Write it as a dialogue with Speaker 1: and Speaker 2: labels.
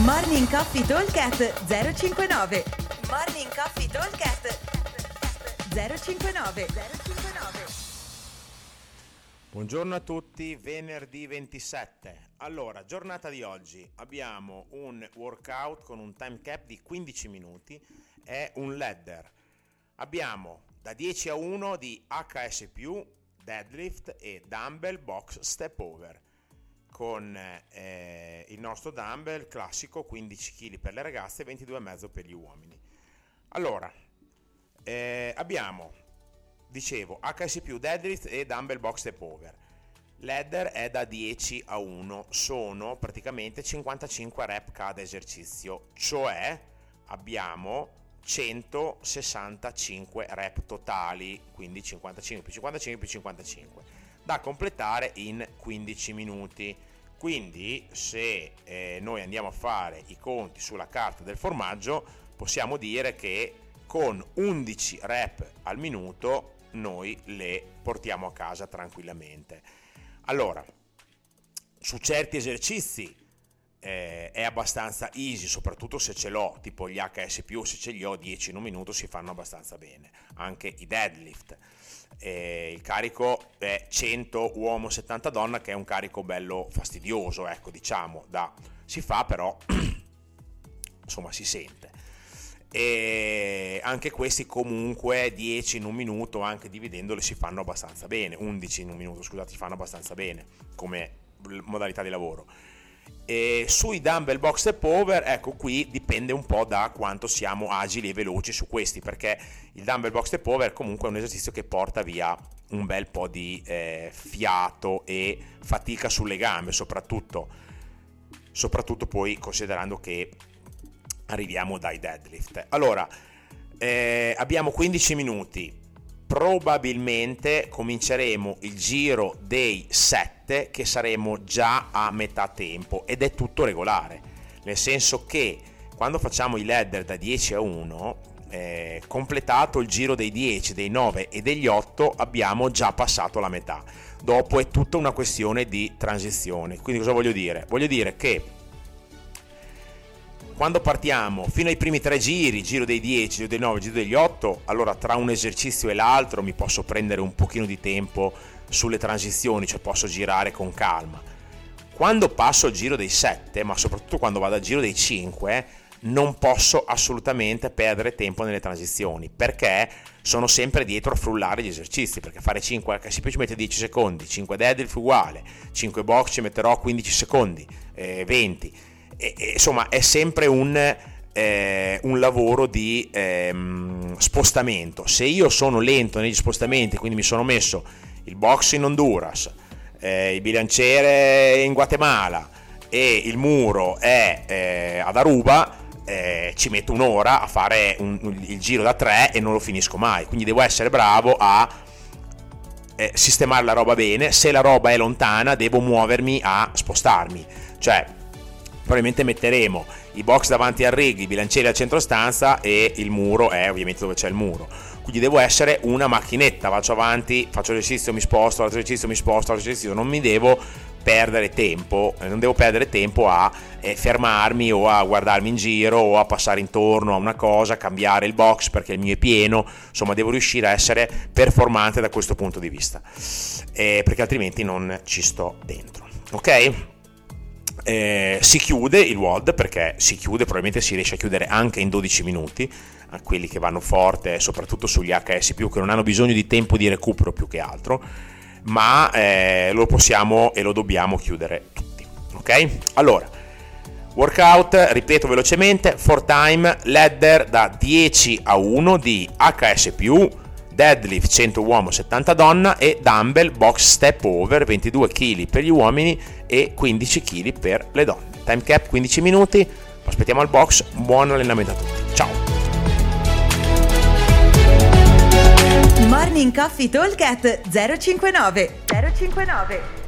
Speaker 1: Morning Coffee Talkcast 059 Morning Coffee Talkcast 059 059
Speaker 2: Buongiorno a tutti, venerdì 27. Allora, giornata di oggi abbiamo un workout con un time cap di 15 minuti e un ladder. Abbiamo da 10 a 1 di HS+, deadlift e dumbbell box step over con eh, il nostro dumbbell classico 15 kg per le ragazze e 22,5 per gli uomini. Allora, eh, abbiamo, dicevo, HS deadlift e dumbbell box step over. Ladder è da 10 a 1, sono praticamente 55 rep cada esercizio, cioè abbiamo 165 rep totali, quindi 55 più 55 più 55, da completare in 15 minuti. Quindi se eh, noi andiamo a fare i conti sulla carta del formaggio, possiamo dire che con 11 rep al minuto noi le portiamo a casa tranquillamente. Allora, su certi esercizi eh, è abbastanza easy, soprattutto se ce l'ho, tipo gli HS+, se ce li ho 10 in un minuto si fanno abbastanza bene, anche i deadlift. Eh, il carico è 100 uomo 70 donna che è un carico bello fastidioso, ecco diciamo, da, si fa però insomma si sente. E anche questi comunque 10 in un minuto, anche dividendoli, si fanno abbastanza bene, 11 in un minuto, scusate, si fanno abbastanza bene come modalità di lavoro e sui dumbbell box step over, ecco qui dipende un po' da quanto siamo agili e veloci su questi, perché il dumbbell box step over comunque è un esercizio che porta via un bel po' di eh, fiato e fatica sulle gambe, soprattutto, soprattutto poi considerando che arriviamo dai deadlift. Allora, eh, abbiamo 15 minuti, probabilmente cominceremo il giro dei 7 che saremo già a metà tempo ed è tutto regolare, nel senso che quando facciamo i ladder da 10 a 1, eh, completato il giro dei 10, dei 9 e degli 8 abbiamo già passato la metà. Dopo è tutta una questione di transizione. Quindi cosa voglio dire? Voglio dire che quando partiamo fino ai primi tre giri, giro dei 10, giro dei 9, giro degli 8, allora tra un esercizio e l'altro mi posso prendere un pochino di tempo sulle transizioni, cioè posso girare con calma. Quando passo al giro dei 7, ma soprattutto quando vado al giro dei 5, non posso assolutamente perdere tempo nelle transizioni perché sono sempre dietro a frullare gli esercizi perché fare 5 HSP ci mette 10 secondi 5 deadlift uguale 5 box ci metterò 15 secondi eh, 20 e, e, insomma è sempre un, eh, un lavoro di ehm, spostamento. Se io sono lento negli spostamenti, quindi mi sono messo il box in Honduras, eh, il bilanciere in Guatemala e il muro è eh, ad Aruba, eh, ci metto un'ora a fare un, il giro da tre e non lo finisco mai. Quindi devo essere bravo a eh, sistemare la roba bene. Se la roba è lontana, devo muovermi a spostarmi. Cioè, probabilmente metteremo i box davanti al rig, i bilancieri al centro stanza e il muro è ovviamente dove c'è il muro. Quindi devo essere una macchinetta, faccio avanti, faccio l'esercizio, mi sposto, faccio l'esercizio, mi sposto, faccio l'esercizio, non mi devo perdere tempo, eh, non devo perdere tempo a eh, fermarmi o a guardarmi in giro o a passare intorno a una cosa, cambiare il box perché il mio è pieno, insomma devo riuscire a essere performante da questo punto di vista, eh, perché altrimenti non ci sto dentro. Ok? Eh, si chiude il WOD perché si chiude, probabilmente si riesce a chiudere anche in 12 minuti, a quelli che vanno forte, soprattutto sugli HS che non hanno bisogno di tempo di recupero più che altro, ma eh, lo possiamo e lo dobbiamo chiudere tutti. Ok? Allora, workout, ripeto velocemente, for time, ladder da 10 a 1 di HS deadlift 100 uomo 70 donna e dumbbell box step over 22 kg per gli uomini e 15 kg per le donne. Time cap 15 minuti, aspettiamo al box, buon allenamento a tutti. Ciao!
Speaker 1: Morning Coffee Talk 059 059